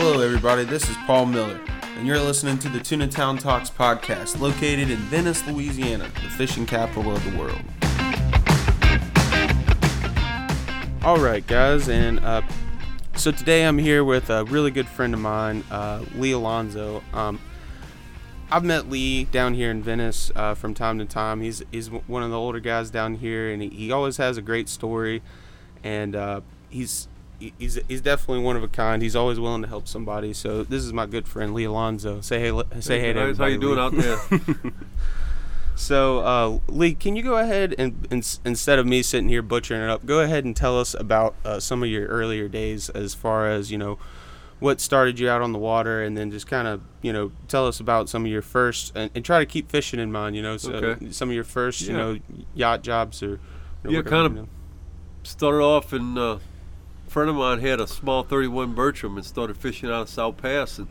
Hello, everybody. This is Paul Miller, and you're listening to the Tuna Town Talks podcast, located in Venice, Louisiana, the fishing capital of the world. All right, guys, and uh, so today I'm here with a really good friend of mine, uh, Lee Alonzo. Um, I've met Lee down here in Venice uh, from time to time. He's he's one of the older guys down here, and he, he always has a great story, and uh, he's he's he's definitely one of a kind. He's always willing to help somebody. So this is my good friend Lee Alonzo. Say hey, say hey, hey to How you doing Lee. out there? so uh, Lee, can you go ahead and, and, instead of me sitting here butchering it up, go ahead and tell us about uh, some of your earlier days as far as you know what started you out on the water, and then just kind of you know tell us about some of your first and, and, try to keep fishing in mind. You know, so okay. some of your first yeah. you know yacht jobs or, or yeah, kind of you know. started off in. Uh, friend of mine had a small 31 Bertram and started fishing out of South Pass, and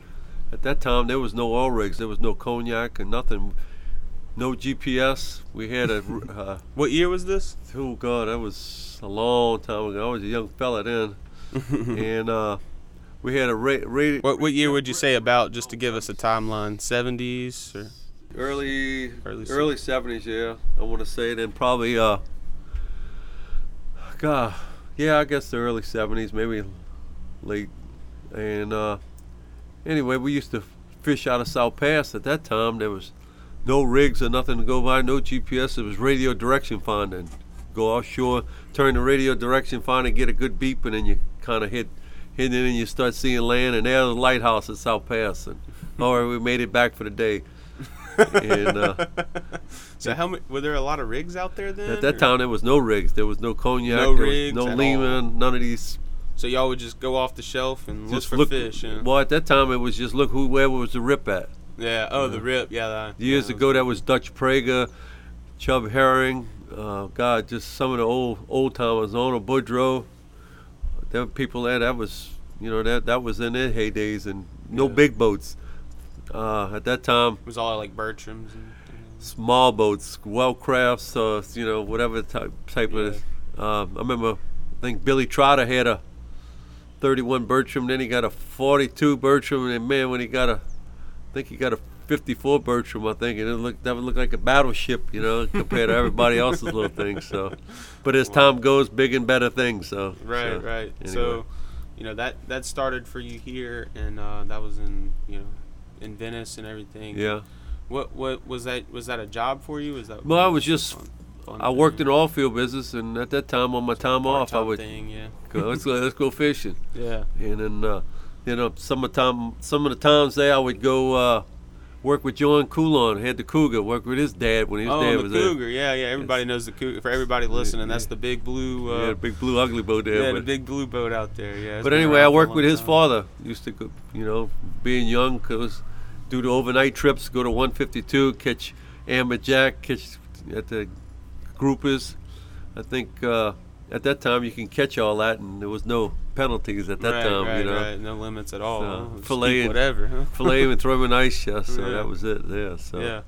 at that time there was no oil rigs, there was no cognac and nothing. No GPS. We had a. Uh, what year was this? Oh God, that was a long time ago. I was a young fella then, and uh, we had a rate. Ra- what what year would you say about just to give us a timeline? Seventies or early early early seventies? Yeah, I want to say. Then probably uh, God, yeah, I guess the early seventies, maybe late. And uh, anyway, we used to fish out of South Pass. At that time, there was no rigs or nothing to go by, no GPS. It was radio direction finding. Go offshore, turn the radio direction finder, get a good beep, and then you kind of hit hit it, and you start seeing land, and there's a lighthouse at South Pass, and all right, we made it back for the day. And, uh, so how many, were there a lot of rigs out there then? At that or? time, there was no rigs. There was no cognac. No rigs. no Lehman. None of these. So y'all would just go off the shelf and just look for fish. Yeah? Well, at that time, it was just look who where was the rip at. Yeah. Oh, the rip. Yeah. That, Years yeah, ago, that was Dutch Prager, Chub Herring. Uh, God, just some of the old old timers. Arnold Boudreaux there were people there that was you know that that was in their heydays and no yeah. big boats uh, at that time it was all like bertrams and, small boats well crafts uh, you know whatever type type yeah. of um, i remember i think billy trotter had a 31 bertram then he got a 42 bertram and man when he got a i think he got a 54 Bertram, I think, and it looked that would look like a battleship, you know, compared to everybody else's little things. So, but as time goes, big and better things. So right, so, right. Anyway. So, you know that that started for you here, and uh, that was in you know in Venice and everything. Yeah. What what was that? Was that a job for you? Was that? Well, I was just. Fun, fun I worked in oil field business, and at that time, on my time off, I would thing, yeah. go. Let's go. Let's go fishing. Yeah. And then, uh, you know, some of the time, some of the times there, I would go. Uh, work with John Coulon, had the Cougar. worked with his dad when his oh, dad the was Cougar. there. Yeah, yeah. Everybody knows the Cougar. For everybody listening, that's the big blue. Uh, yeah, the big blue ugly boat there. Yeah, the big blue boat out there. Yeah. But anyway, I worked with his time. father. Used to, go, you know, being young, cause do the overnight trips, go to 152, catch amberjack, catch at the groupers. I think uh, at that time you can catch all that, and there was no penalties at that right, time. Right, you know, right. no limits at all. So, huh? fillet and, whatever. Huh? fillet and throw him an ice chest. So yeah. that was it. Yeah. So yeah.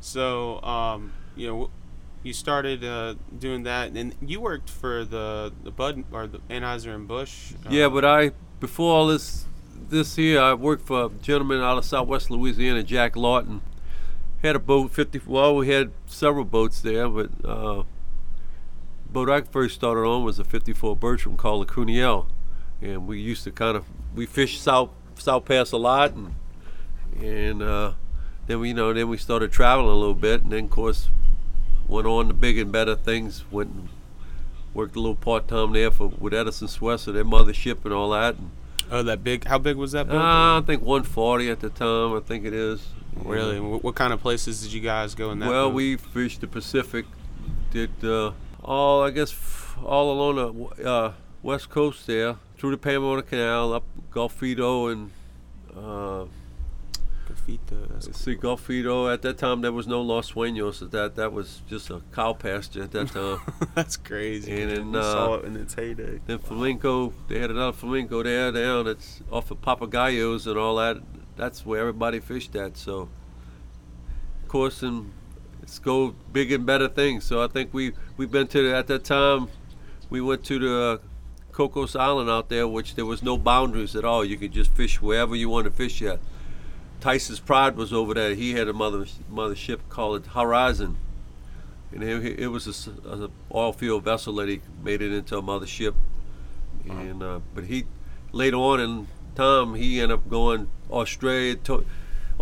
So um, you know, you started uh, doing that, and you worked for the the Bud or the Anheuser and Busch. Uh, yeah, but I before all this this year I worked for a gentleman out of Southwest Louisiana, Jack Lawton. Had a boat, 50. Well, we had several boats there, but uh, boat I first started on was a 54 Bertram called the Cuniel and we used to kind of we fished south south pass a lot and and uh, then we you know then we started traveling a little bit and then of course went on to bigger and better things went and worked a little part time there for with Edison Swesser their mothership and all that and, oh that big how big was that boat? Uh, I think 140 at the time I think it is really what, what, kind of places did you guys go in that well boat? we fished the Pacific did uh, all I guess all along the uh, west coast there through the Panama Canal up Golfito and uh, Golfito. See Golfito. At that time, there was no Los Sueños. That that was just a cow pasture at that time. That's crazy. And then uh, saw it in its heyday. Then Flamenco, they had another Flamenco there down. It's off of Papagayos and all that. That's where everybody fished at. So, of course, and it's go big and better things. So I think we we've been to the, at that time. We went to the Cocos Island out there, which there was no boundaries at all. You could just fish wherever you want to fish at. Tyson's Pride was over there. He had a mother mother ship called Horizon, and it, it was a, a oil field vessel that he made it into a mother ship. And uh, but he later on in time he ended up going Australia, to,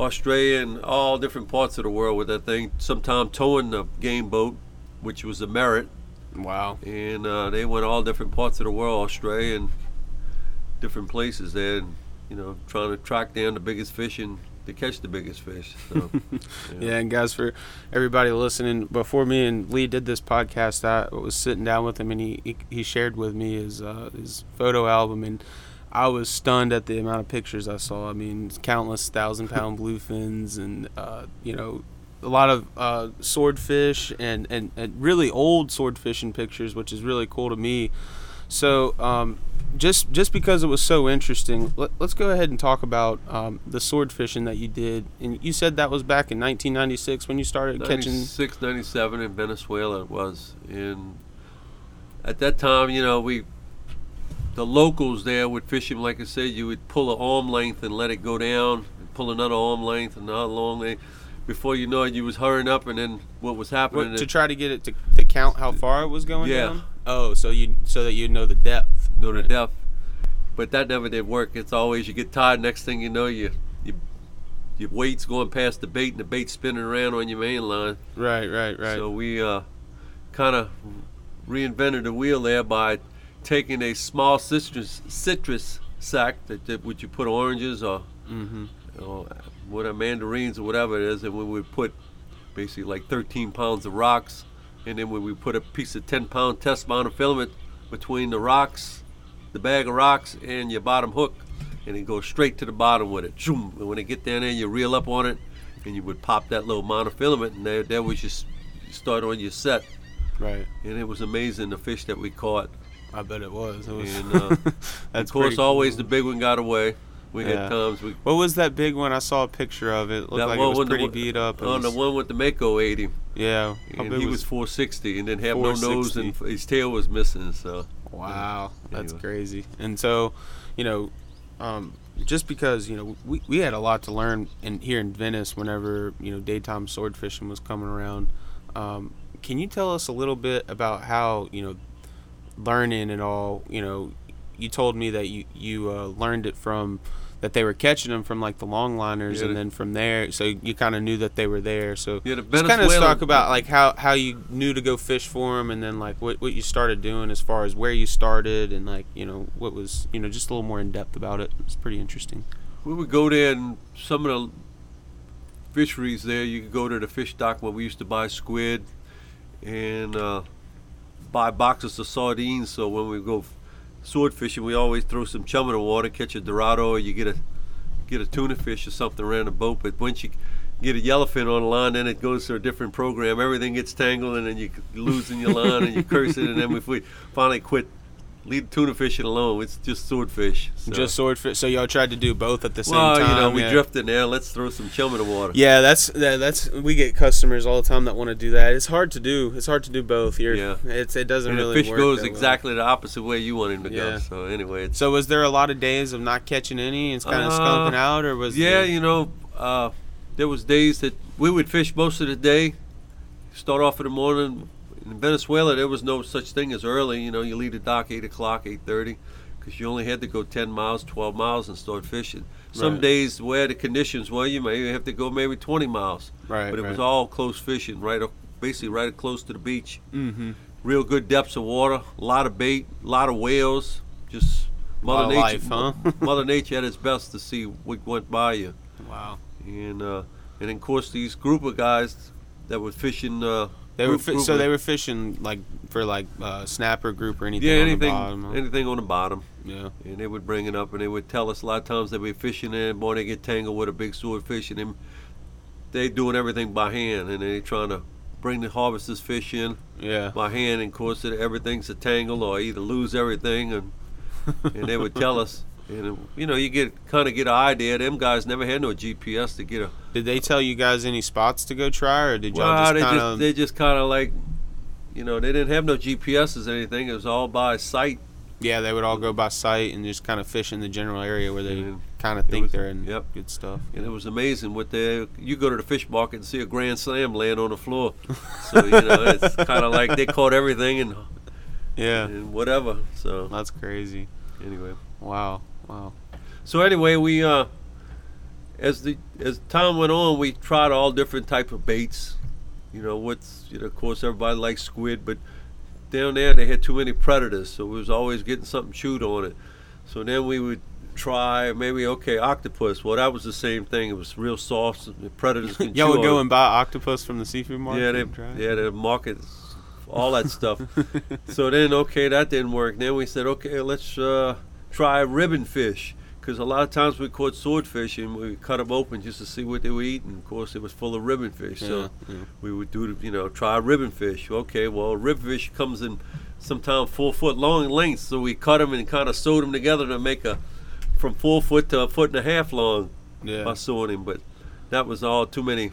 Australia, and all different parts of the world with that thing. Sometime towing the game boat, which was a Merritt Wow. and uh, they went all different parts of the world, Australia and different places there, and, you know, trying to track down the biggest fish and to catch the biggest fish. So, Yeah, and guys, for everybody listening, before me and Lee did this podcast, I was sitting down with him, and he he, he shared with me his uh, his photo album, and I was stunned at the amount of pictures I saw. I mean, countless thousand pound bluefins, and uh, you know, a lot of uh, swordfish, and, and and really old swordfishing pictures, which is really cool to me. So, um, just just because it was so interesting, let, let's go ahead and talk about um, the sword fishing that you did. And you said that was back in 1996 when you started catching. 96, 97 in Venezuela it was. And at that time, you know, we, the locals there would fish him, like I said, you would pull an arm length and let it go down, pull another arm length, and another long length. Before you know it, you was hurrying up, and then what was happening? What, to it- try to get it to, to count how far it was going Yeah. down. Oh, so you so that you know the depth. know the depth. But that never did work. It's always you get tired. Next thing you know, you, you your weight's going past the bait, and the bait's spinning around on your main line. Right, right, right. So we uh, kind of reinvented the wheel there by taking a small citrus citrus sack that, that would you put oranges or mm-hmm. or whatever mandarins or whatever it is, and we would put basically like 13 pounds of rocks, and then we would put a piece of 10 pound test monofilament between the rocks, the bag of rocks, and your bottom hook, and it goes straight to the bottom with it. Shoom. And when it get down there, you reel up on it, and you would pop that little monofilament, and there, there was your start on your set, Right. and it was amazing the fish that we caught. I bet it was. It was. And, uh, that's of course, pretty always the big one got away. We Yeah. had times we What was that big one? I saw a picture of it. It looked That like it was with the pretty beat up. It on the one with the Mako ate him. yeah. And he was 460 and didn't have no nose and his tail was missing. So Wow, that's Anyway. crazy. And so, you know, um, just because you know we, we had a lot to learn in here in Venice whenever you know daytime sword fishing was coming around. Um, can you tell us a little bit about how you know learning and all? You know, you told me that you you uh, learned it from that they were catching them from like the longliners, Yeah, and then from there, so you kind of knew that they were there. So yeah, the just kind of talk about like how how you knew to go fish for them, and then like what what you started doing as far as where you started, and like you know what was you know just a little more in depth about it. It's pretty interesting. we would go there and some of the fisheries there. You could go to the fish dock where we used to buy squid and uh, buy boxes of sardines. So when we go sword fishing, we always throw some chum in the water, catch a dorado, or you get a get a tuna fish or something around the boat. But once you get a yellowfin on the line, then it goes to a different program. Everything gets tangled, and then you losing your line, and you curse it, and then if we finally quit, leave tuna fishing alone. It's just swordfish. So. Just swordfish. So y'all tried to do both at the same well, time. you know, we yeah. drifted now. Let's throw some chum in the water. Yeah, that's that, that's we get customers all the time that want to do that. It's hard to do. It's hard to do both. You're, Yeah. it's it doesn't and really the fish goes that well. exactly the opposite way you want him to Yeah. go. So anyway, it's So was there a lot of days of not catching any and kind of Uh, skunking out, or was yeah, there- you know, uh, there was days that we would fish most of the day. Start off in the morning. In Venezuela, there was no such thing as early. You know, you leave the dock eight o'clock, eight thirty, because you only had to go ten miles, twelve miles, and start fishing. Some Right. days where the conditions were, you may have to go maybe twenty miles. right, But it right. was all close fishing, right, basically right close to the beach. mm-hmm. real good depths of water, a lot of bait, a lot of whales. Just Mother Nature. life, huh? Mother Nature at its best to see what went by you, Wow. and uh, and of course these group of guys that were fishing. Uh, They were fi- group so they were fishing like for like uh, snapper group or anything. yeah on anything The bottom, anything on the bottom, yeah. and they would bring it up and they would tell us a lot of times they'd be fishing there, boy they get tangled with a big swordfish and them they doing everything by hand and they trying to bring the harvester's fish in Yeah. by hand, and of course everything's a tangle or either lose everything, and and they would tell us, and uh, you know you get kind of get an idea. Them guys never had no GPS to get a. Did they tell you guys any spots to go try, or did y'all Well, just kind of? they just kind of like, you know, they didn't have no GPSs or anything. It was all by sight. Yeah, they would all go by sight and just kind of fish in the general area where they kind of think was- they're in yep. good stuff. And it was amazing what they you go to the fish market and see a grand slam laying on the floor. so you know it's kind of like they caught everything and Yeah, and whatever. So that's crazy. anyway, Wow, wow. so anyway we uh as the as time went on we tried all different type of baits. You know what's you know of course everybody likes squid, but down there they had too many predators, so we was always getting something chewed on it. So then we would try maybe okay octopus. Well that was the same thing. It was real soft. so The predators can Y'all would go it. and buy octopus from the seafood market. Yeah, they yeah the markets, all that stuff. so then okay, that didn't work. Then we said okay, let's uh, try ribbon fish because a lot of times we caught swordfish and we cut them open just to see what they were eating. Of course, it was full of ribbon fish. So Yeah, yeah. we would do you know try ribbon fish. Okay, well ribbon fish comes in sometimes four foot long lengths, so we cut them and kind of sewed them together to make a from four foot to a foot and a half long yeah. by sewing him, but that was all too many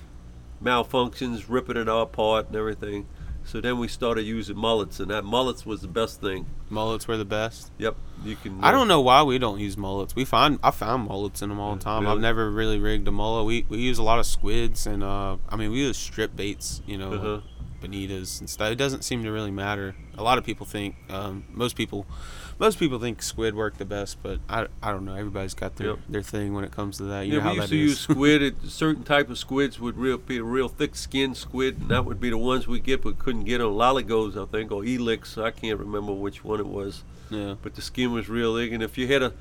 malfunctions, ripping it all apart and everything. So then we started using mullets, and that mullets was the best thing. Mullets were the best. Yep, you can. I uh, don't know why we don't use mullets. We find I found mullets in them all the time. I've never really rigged a mullet. We we use a lot of squids and uh, I mean we use strip baits, you know, Uh-huh. bonitas and stuff. It doesn't seem to really matter. A lot of people think, um, most people, most people think squid work the best, but I, I don't know. Everybody's got their, Yep. their thing when it comes to that. You Yeah, know how we used that to is. use squid. It, certain type of squids would real be a real thick skinned squid, and that would be the ones we get, but couldn't get on Loligos, I think, or Illex. I can't remember which one it was. yeah. but the skin was real thick. And if you had a,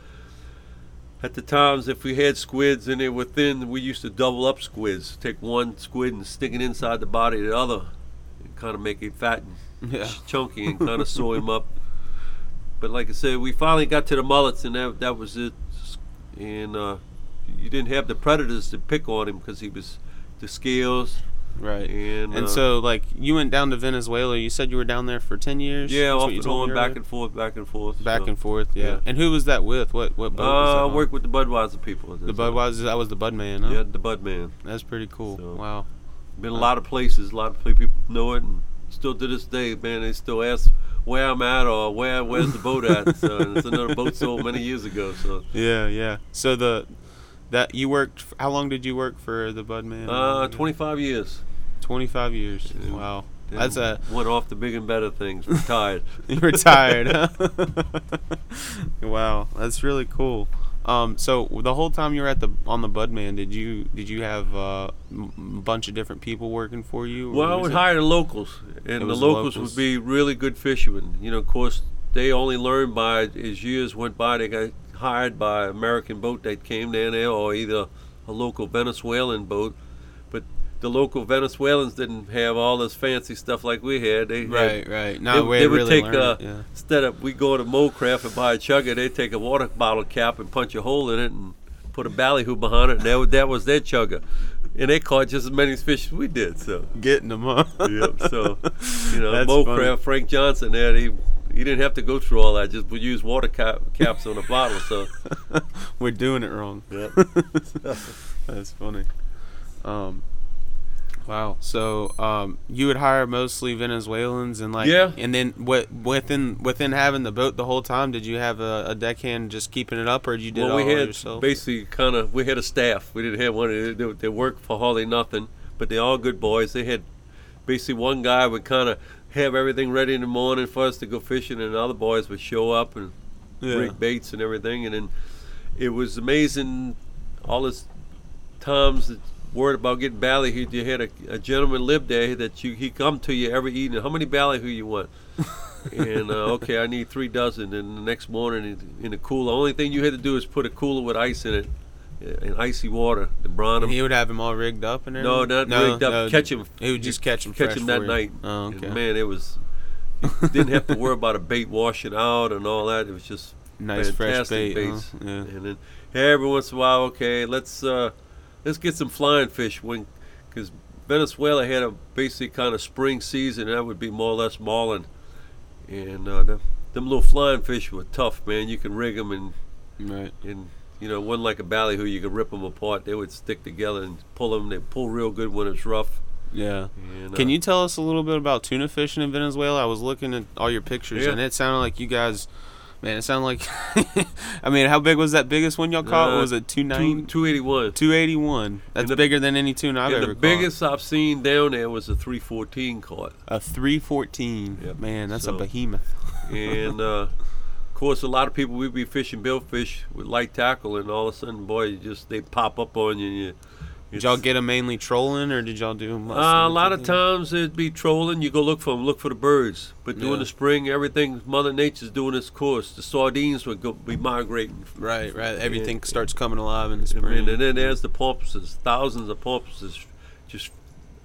at the times, if we had squids and they were thin, we used to double up squids. Take one squid and stick it inside the body of the other, and kind of make it fat and Yeah. chunky and kind of sew him up. But like I said, we finally got to the mullets, and that that was it. And uh, you didn't have the predators to pick on him because he was the scales Right. and And uh, so, like, you went down to Venezuela. You said you were down there for ten years. yeah, off and on, back earlier? and forth, back and forth. back so. and forth. Yeah. yeah. And who was that with? What what boat? was that Uh, I on? worked with the Budweiser people. the Budweiser. That was the Budman. Huh? Yeah, the Budman. That's pretty cool. So- Wow. Been a lot of places. A lot of people know it, and still to this day, man, they still ask where I'm at or where where's the boat at. So it's another boat sold many years ago. So Yeah, yeah. So the that you worked. How long did you work for the Budman? uh, 25 years. Twenty-five years. Yeah. Wow. Then That's a went off the big and better things. Retired. you retired. wow, that's really cool. Um, so the whole time you were at the on the Budman, did you did you have uh, a bunch of different people working for you? Well, I would it- hire the locals, and the locals, locals. would be really good fishermen. You know, of course, they only learned by as years went by. They got hired by American boat that came down there, or either a local Venezuelan boat. But the local Venezuelans didn't have all this fancy stuff like we had. They had Right, right. No, they, they would really take learned uh, it, yeah. instead of we go to Moldcraft and buy a chugger, they take a water bottle cap and punch a hole in it and put a ballyhoo behind it, and that, was- that was their chugger. And they caught just as many fish as we did. So getting them, huh? yep. So you know, Moldcraft. Frank Johnson, there he he didn't have to go through all that. Just we use water cap, caps on a bottle. So We're doing it wrong. yep. That's funny. Um, wow. So um, you would hire mostly Venezuelans and like Yeah. and then what within within having the boat the whole time, did you have a, a deckhand just keeping it up, or did you did well, it all we had yourself? basically kind of we had a staff. We didn't have one. They, they, they worked for hardly nothing, but they're all good boys. They had basically one guy would kind of have everything ready in the morning for us to go fishing, and the other boys would show up and yeah. rig baits and everything. And then it was amazing all this times that word about getting ballyhoo. You had a, a gentleman live there that you he come to you every evening. How many ballyhoo you want? and uh, okay, I need three dozen. And the next morning in, in the cooler, only thing you had to do is put a cooler with ice in it, uh, and icy water to brine And them. he would have them all rigged up and No, everything. not rigged up. catch him. He would just catch him. catch him that you. night. Oh, And okay. man, it was. You didn't have to worry about a bait washing out and all that. It was just nice fresh bait. huh? baits. Yeah. And then every once in a while, okay, let's uh, let's get some flying fish when, because Venezuela had a basic kind of spring season. That would be more or less marlin, and uh, them, them little flying fish were tough, man. You can rig them and Right. and you know, one like a ballyhoo, you could rip them apart. They would stick together and pull them. They pull real good when it's rough. Yeah. And, Can uh, you tell us a little bit about tuna fishing in Venezuela? I was looking at all your pictures, Yeah. and it sounded like you guys Man, it sounded like. I mean, how big was that biggest one y'all caught? Uh, was it two ninety? Two eighty one. 281. That's the- bigger than any tuna I've ever the biggest I've seen down there was a three fourteen caught. caught. A 314. Yep. Man, that's a behemoth. and uh, of course, a lot of people we be fishing billfish with light tackle, and all of a sudden, boy, just they pop up on you. And you Did y'all get them mainly trolling, or did y'all do them? Uh, a lot of times it'd be trolling. You go look for them, look for the birds. But during Yeah. the spring, everything Mother Nature's doing its course. The sardines would go be migrating. Right, right. Everything Yeah. starts coming alive in the spring. mean, and then there's the porpoises, thousands of porpoises, just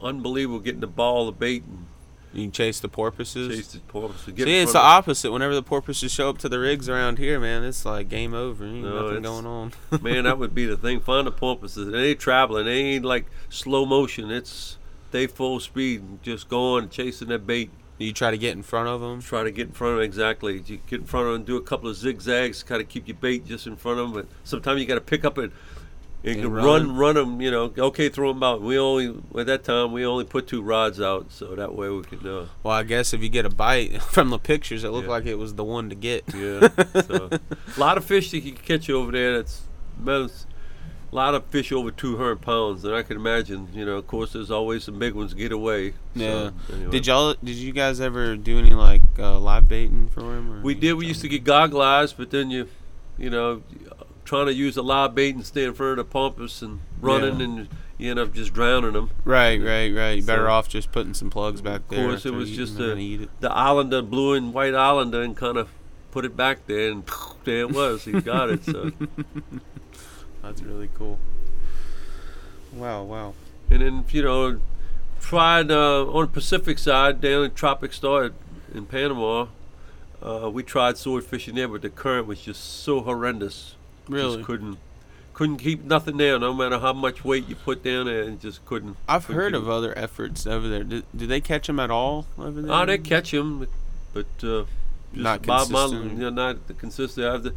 unbelievable getting the ball, the bait, and you can chase the porpoises. chase the porpoises. Get See, it's the opposite. Whenever the porpoises show up to the rigs around here, man, it's like game over. Ain't No, nothing going on. Man, that would be the thing. Find the porpoises. They ain't traveling. They ain't like slow motion. It's they full speed, and just going chasing that bait. you try to get in front of them. try to get in front of them exactly. You get in front of them, do a couple of zigzags, kind of keep your bait just in front of them. But sometimes you got to pick up it and, And run, run. run them. You know, okay, throw them out. We only at that time we only put two rods out, so that way we could. Uh, Well, I guess if you get a bite from the pictures, it looked Yeah. like it was the one to get. yeah, so a lot of fish that you can catch over there. That's most- a lot of fish over 200 pounds, and I can imagine. You know, of course, there's always some big ones get away. So, Yeah. anyway. Did y'all? Did you guys ever do any like uh, live baiting for him? Or We did. We used to get goggle eyes, but then you, you know, trying to use a live bait and stay in front of the pompous and running, Yeah. and you end up just drowning them. Right, right, right. You better So- off just putting some plugs back there. Of course, it was just they're a- eat it. The islander, blue and white islander, and kind of put it back there, and there it was. He got it. So, That's really cool. Wow, wow. and then you know, tried uh, on the Pacific side down in Tropic Star in Panama. Uh, we tried sword fishing there, but the current was just so horrendous. Really? Just couldn't couldn't keep nothing down, no matter how much weight you put down there, and just couldn't. I've couldn't heard of other efforts over there. Do, do they catch them at all over there? Oh, they catch them, but uh, just Not Bob Marley, consistent. you know, not the consistent. I've, the,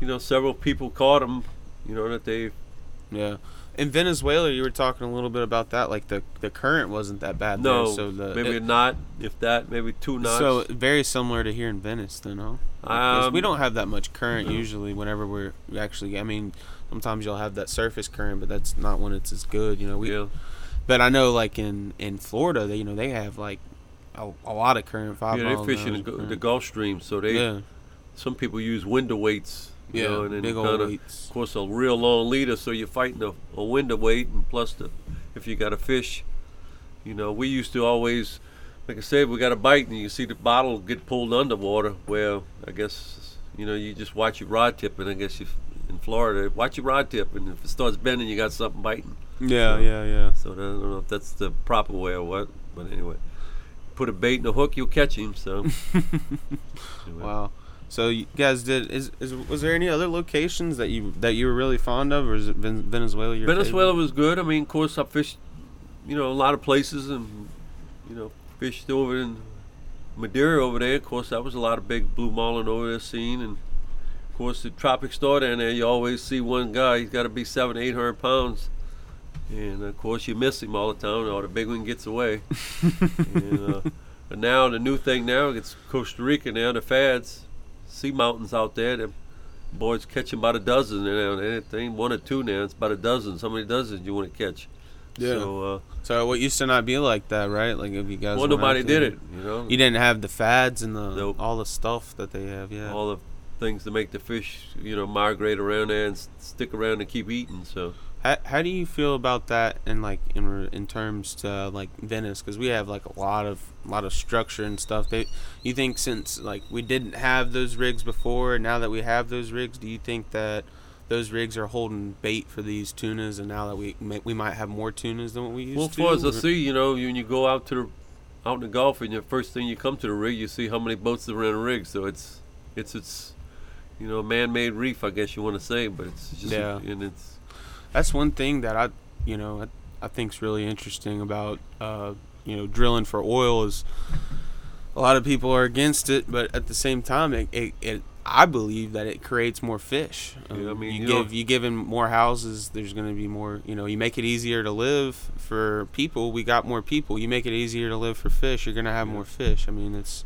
you know, several people caught them. You know that they. Yeah. In Venezuela, you were talking a little bit about that. Like the the current wasn't that bad No, there, so the maybe it- a knot, if that, maybe two knots. so very similar to here in Venice, then, huh? 'Cause we Um, don't have that much current no. usually. Whenever we're actually, I mean, sometimes you'll have that surface current, but that's not when it's as good. You know, we. yeah, But I know, like in in Florida, they you know they have like a, a lot of current. Five yeah, they're fishing the, the Gulf Stream, so they. yeah, Some people use window weights. You yeah, know, and then big kinda, old Of course, a real long leader, so you're fighting a, a window weight, and plus the, if you got a fish, you know, we used to always, like I said, we got a bite, and you see the bottle get pulled underwater. Well, I guess you know, you just watch your rod tip, and I guess you in Florida, watch your rod tip, and if it starts bending, you got something biting. Yeah, so- yeah, yeah. So I don't know if that's the proper way or what, but anyway, put a bait in a hook, you'll catch him. So anyway. Wow. So you guys did is, is was there any other locations that you that you were really fond of, or is it Ven- Venezuela? Your Venezuela favorite? was good. I mean, of course, I fished, you know, a lot of places, and you know, fished over in Madeira over there. Of course, that was a lot of big blue marlin over there seen, and of course, the Tropic Star down there. You always see one guy. He's got to be seven, eight hundred pounds, and of course, you miss him all the time, or the big one gets away. and, uh, but now the new thing now, it's Costa Rica now. The fads, sea mountains out there. The boys catching by the dozen now. It ain't one or two now. It's about a dozen. How many dozens you want to catch? Yeah. So, uh, So what used to not be like that, right? Like if you guys. well, nobody did it. You know, You didn't have the fads and the Nope. all the stuff that they have. Yeah. all the things to make the fish, you know, migrate around there and stick around and keep eating. So, How, how do you feel about that in like in in terms to like Venice? Because we have like a lot of lot of structure and stuff. They, you think since like we didn't have those rigs before, now that we have those rigs, do you think that those rigs are holding bait for these tunas, and now that we may, we might have more tunas than what we used to? well, as far as I see, you know, when you go out to the out in the Gulf and the first thing you come to the rig, you see how many boats are in a rig. So it's it's it's you know, a man-made reef, I guess you want to say, but it's just Yeah. and it's that's one thing that I, you know, I, I think's really interesting about, uh, you know, drilling for oil is a lot of people are against it, but at the same time, it, it, it I believe that it creates more fish. Um, Yeah, I mean, you, you give you give him more houses, there's going to be more. You know, you make it easier to live for people. We got more people. You make it easier to live for fish. You're going to have Yeah. more fish. I mean, it's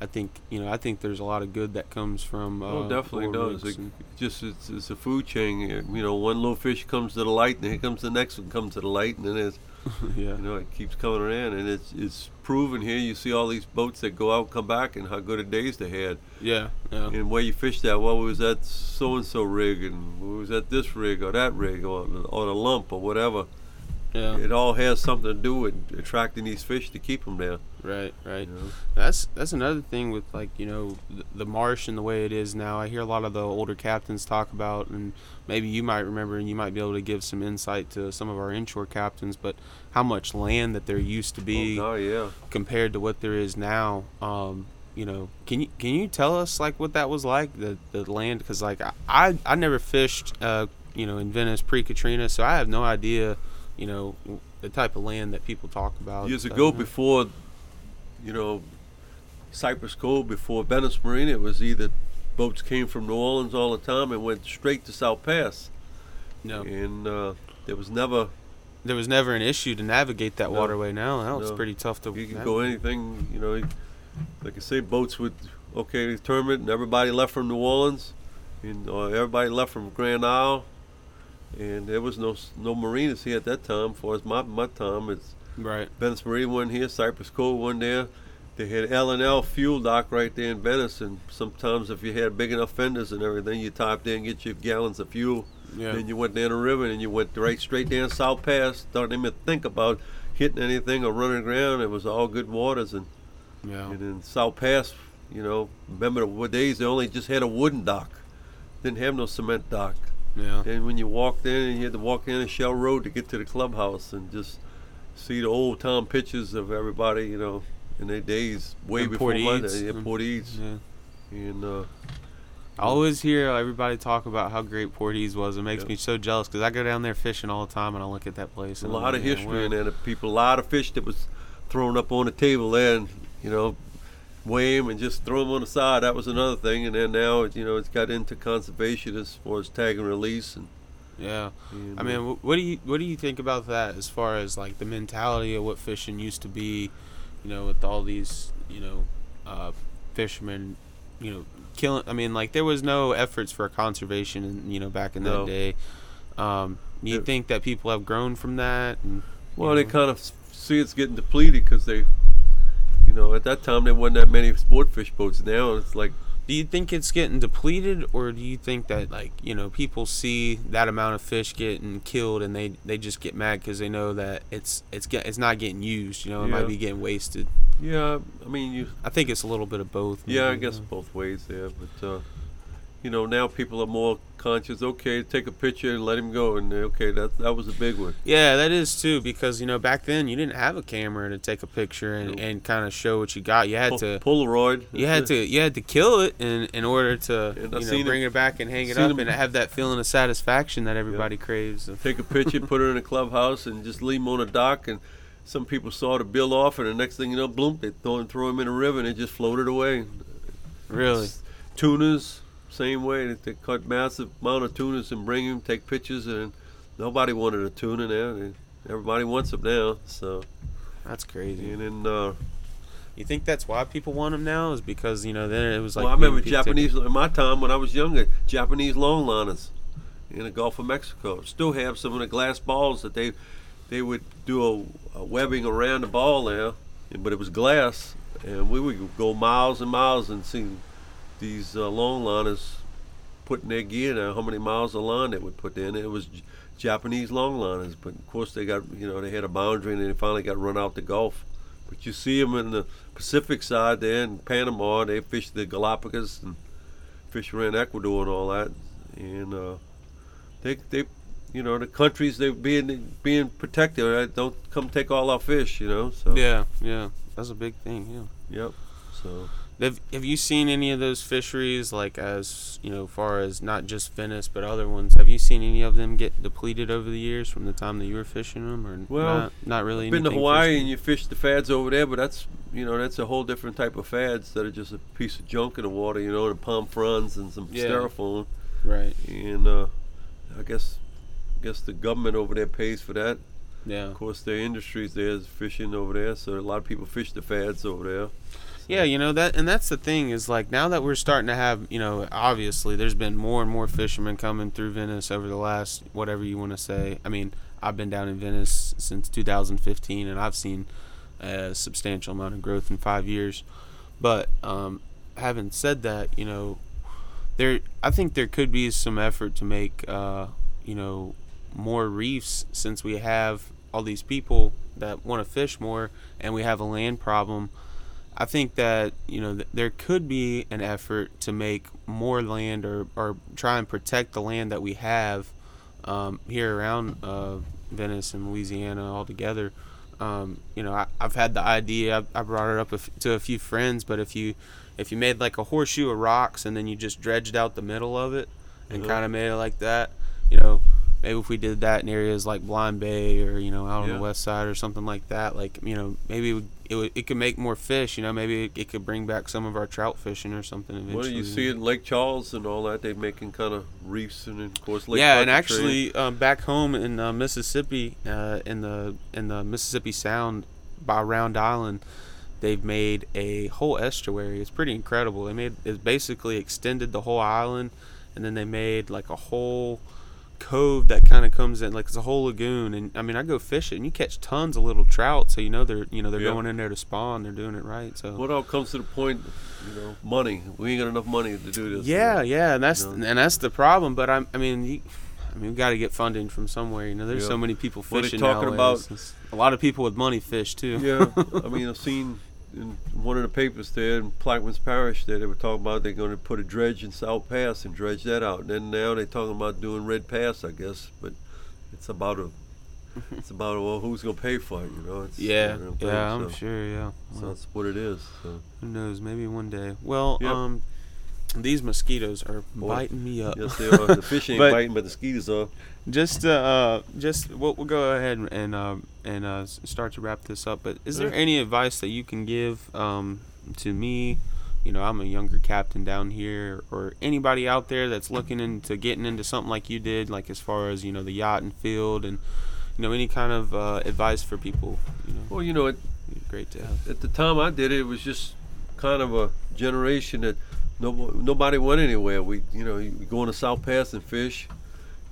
I think you know I think there's a lot of good that comes from. Uh, oh, definitely does. It just it's, it's a food chain. You know, one little fish comes to the light, and here comes the next one comes to the light, and then it's yeah. you know it keeps coming around, and it's it's proven here. You see all these boats that go out, come back, and how good a days they had, Yeah. Yeah. and where you fished at. Well, was that so and so rig, and was that this rig or that rig, or or the lump or whatever. Yeah. It all has something to do with attracting these fish to keep them there. Right. Right. You know? That's that's another thing with like you know the, the marsh and the way it is now. I hear a lot of the older captains talk about, and maybe you might remember, and you might be able to give some insight to some of our inshore captains. But how much land that there used to be Oh, yeah. compared to what there is now. Um, you know, can you can you tell us like what that was like the the land? Because like I, I I never fished, uh, you know, in Venice pre Katrina, so I have no idea, you know, the type of land that people talk about. Years Uh, ago, before, you know, Cypress Cove, before Venice Marina, it was either boats came from New Orleans all the time and went straight to South Pass. no, And uh, there was never, there was never an issue to navigate that No. waterway. Now, now it's No. pretty tough to. you could go anything, you know, like I say, boats would, okay, tournament, and everybody left from New Orleans, and or everybody left from Grand Isle. And there was no no marinas here at that time. For as my my time, it's Right. Venice Marine one here, Cypress Cove one there. They had L and L fuel dock right there in Venice, and sometimes if you had big enough fenders and everything, you typed in get your gallons of fuel. Yeah. Then you went down the river and you went right straight down South Pass. Don't even think about hitting anything or running around. It was all good waters, and Yeah. and in South Pass, you know, remember the days they only just had a wooden dock, didn't have no cement dock. Yeah. And when you walked in, you had to walk in a shell road to get to the clubhouse and just see the old time pictures of everybody, you know, in their days way And before Eads. Yeah. Port Eads. Yeah. And uh, I always hear everybody talk about how great Port Eads was. It makes Yeah. me so jealous because I go down there fishing all the time and I look at that place. a and I'm lot of like, history where-" in there. People, a lot of fish that was thrown up on the table there, and you know, weigh 'em and just throw them on the side. That was another thing. And then now, you know, it's got into conservation as far as tag and release. And, Yeah. and I mean, what do you what do you think about that as far as like the mentality of what fishing used to be, you know, with all these you know uh, fishermen, you know, killing. I mean, like there was no efforts for conservation, you know, back in No. that day. Um, do you Yeah. think that people have grown from that? And, Well, you they kind of see it's getting depleted because they, you know, at that time there wasn't that many sport fish boats. Now it's like, Do you think it's getting depleted, or do you think that like you know people see that amount of fish getting killed and they they just get mad because they know that it's it's get, it's not getting used. You know, it Yeah. might be getting wasted. yeah, I mean, you, I think it's a little bit of both. yeah, I guess you know. both ways there. But uh, you know, now people are more conscious. Okay, take a picture and let him go, and uh, okay, that that was a big one. Yeah, that is too because you know back then you didn't have a camera to take a picture and, and kind of show what you got. You had Pol- to Polaroid. you had to you had to kill it in in order to you know bring it- back and hang it up and have that feeling of satisfaction that everybody craves. take a picture, put it in a clubhouse, and just leave 'em on a dock. And some people saw the bill off, and the next thing you know, bloom, they throw throw him in a river, and it just floated away. Really? Tunas, same way. They, they caught massive amount of tunas and bring them, take pictures, and nobody wanted a tuna now. Everybody wants them now. So, That's crazy. and then, uh, You think that's why people want them now? Is because you know then it was like well, I remember Japanese in my time when I was younger. Japanese longliners in the Gulf of Mexico still have some of the glass balls that they they would do a, a webbing around the ball there, but it was glass, and we would go miles and miles and see these uh, longliners putting their gear down. How many miles of line they would put in? It was J- Japanese longliners, but of course they got you know they had a boundary and they finally got run out the Gulf. But you see them in the Pacific side there in Panama. They fish the Galapagos and fish around Ecuador and all that. And uh, they, they, you know, the countries they're being being protected. Right? Don't come take all our fish. You know. So Yeah, yeah, that's a big thing. Yeah. Yep. So Have Have you seen any of those fisheries, like as you know, far as not just Venice but other ones? Have you seen any of them get depleted over the years from the time that you were fishing them, or Well, not, not really? been to Hawaii fishy? and you fish the fads over there, but that's you know that's a whole different type of fads that are just a piece of junk in the water. You know, and palm fronds and some Yeah. styrofoam. right? And uh, I guess, I guess the government over there pays for that. Yeah, Of course, their industries there is fishing over there, so a lot of people fish the fads over there. Yeah, you know that, and that's the thing is like now that we're starting to have, you know, obviously there's been more and more fishermen coming through Venice over the last whatever you want to say. I mean, I've been down in Venice since 2015, and I've seen a substantial amount of growth in five years. But um, having said that, you know, there I think there could be some effort to make, uh, you know, more reefs since we have all these people that want to fish more, and we have a land problem. I think that you know th- there could be an effort to make more land or, or try and protect the land that we have um, here around uh, Venice and Louisiana altogether. Um, you know, I, I've had the idea. I, I brought it up a f- to a few friends, but if you if you made like a horseshoe of rocks and then you just dredged out the middle of it and Mhm. kind of made it like that, you know, maybe if we did that in areas like Blind Bay or you know out on Yeah. the west side or something like that, like you know maybe it would, it, could make more fish. You know, maybe it, it could bring back some of our trout fishing or something eventually. Well, you see in Lake Charles and all that. They're making kind of reefs and, of course, Lake yeah, and actually, um, back home in uh, Mississippi, uh, in the in the Mississippi Sound by Round Island, they've made a whole estuary. It's pretty incredible. They made it basically extended the whole island, and then they made like a whole cove that kind of comes in like it's a whole lagoon and i mean i go fishing and you catch tons of little trout so you know they're you know they're Yeah. going in there to spawn they're doing it right so What all comes to the point, you know, money. We ain't got enough money to do this. Yeah, yeah, and that's know. and that's the problem. But I'm, I mean, you, I mean, we got to get funding from somewhere. You know, there's Yeah. so many people What they fishing talking nowadays. about- a lot of people with money fish too. yeah, I mean, I've seen in one of the papers there in Plaquemines Parish there, they were talking about they're going to put a dredge in South Pass and dredge that out. And then now they're talking about doing Red Pass, I guess. But it's about a, it's about well, who's going to pay for it? You know? It's yeah, of yeah, I'm so, sure. Yeah, So Well, that's what it is. So who knows? Maybe one day. Well, Yep. um, these mosquitoes are Boy. biting me up. yes, they are. The fish ain't But- biting, but the skeeters are. just uh, uh just we'll, we'll go ahead and and, um and uh, start to wrap this up but is there any advice that you can give um to me? You know i'm a younger captain down here or anybody out there that's looking into getting into something like you did like as far as you know the yacht and field and you know any kind of uh, advice for people you know? Well, you know, it, great to have. at the time I did it, it was just kind of a generation that no, nobody went anywhere. We, you know, we go on the South Pass and fish,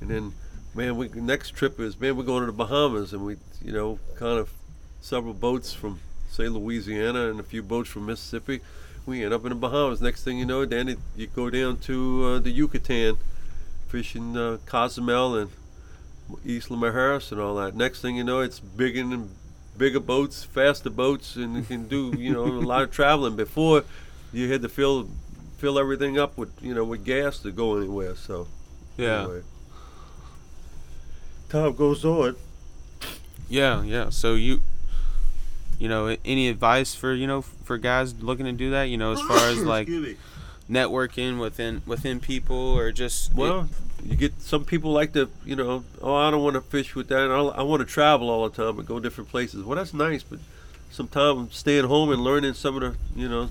and then, man, we next trip is man, we're going to the Bahamas, and we, you know, kind of several boats from say Louisiana and a few boats from Mississippi. We end up in the Bahamas. Next thing you know, then it, you go down to uh, the Yucatan, fishing uh, Cozumel and Isla Mujeres and all that. Next thing you know, it's bigger and bigger boats, faster boats, and you can do you know a lot of traveling. Before you had to fill fill everything up with you know with gas to go anywhere. So yeah anyway. time goes on. Yeah yeah so you you know any advice for you know for guys looking to do that you know as far as like networking within within people or just Well, you get some people like to, you know, oh, I don't want to fish with that. I, I want to travel all the time and go different places. Well, that's nice, but sometimes staying home and learning some of the, you know,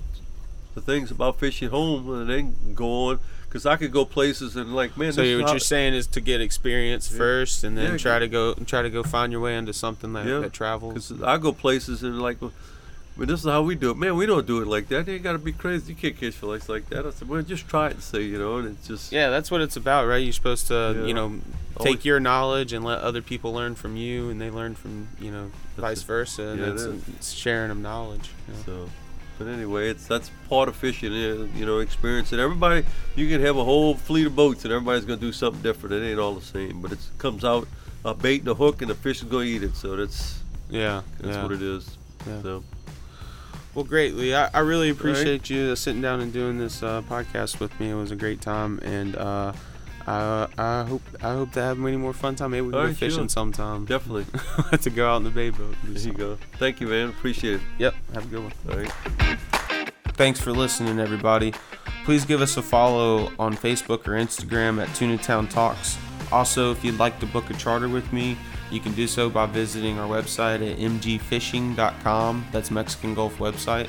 the things about fishing home uh, and then go on. Because I could go places and like, man, So what how- you're saying is to get experience Yeah. first, and then Yeah, try to go try to go find your way into something that, Yeah, that travels. Because I go places and like, well, but this is how we do it. Man, we don't do it like that. You got to be crazy. You can't catch fish like that. I said, well, just try it and see, you know. And it's just Yeah, that's what it's about, right? You're supposed to, you know, Always- take your knowledge and let other people learn from you, and they learn from you know, vice versa. And it it's, it's sharing of knowledge. you know. So, but anyway, it's that's part of fishing. uh, You know, experience it. Everybody, you can have a whole fleet of boats, and everybody's gonna do something different. It ain't all the same, but it comes out a bait and a hook, and the fish is gonna eat it. So that's Yeah, that's yeah. what it is. Yeah. So Well, great, Lee. I, I really appreciate you uh, sitting down and doing this uh, podcast with me. It was a great time, and uh, I, I hope I hope to have many more fun time. Maybe we can All go oh, right, fishing sure. sometime. definitely, to go out in the bay boat. there you go. Thank you, man. Appreciate it. Yep. Have a good one. All right. Thanks for listening, everybody. Please give us a follow on Facebook or Instagram at Tuna Town Talks. Also, if you'd like to book a charter with me, you can do so by visiting our website at mgfishing.com. That's Mexican Gulf website,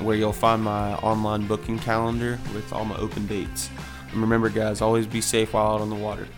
where you'll find my online booking calendar with all my open dates. And remember, guys, always be safe while out on the water.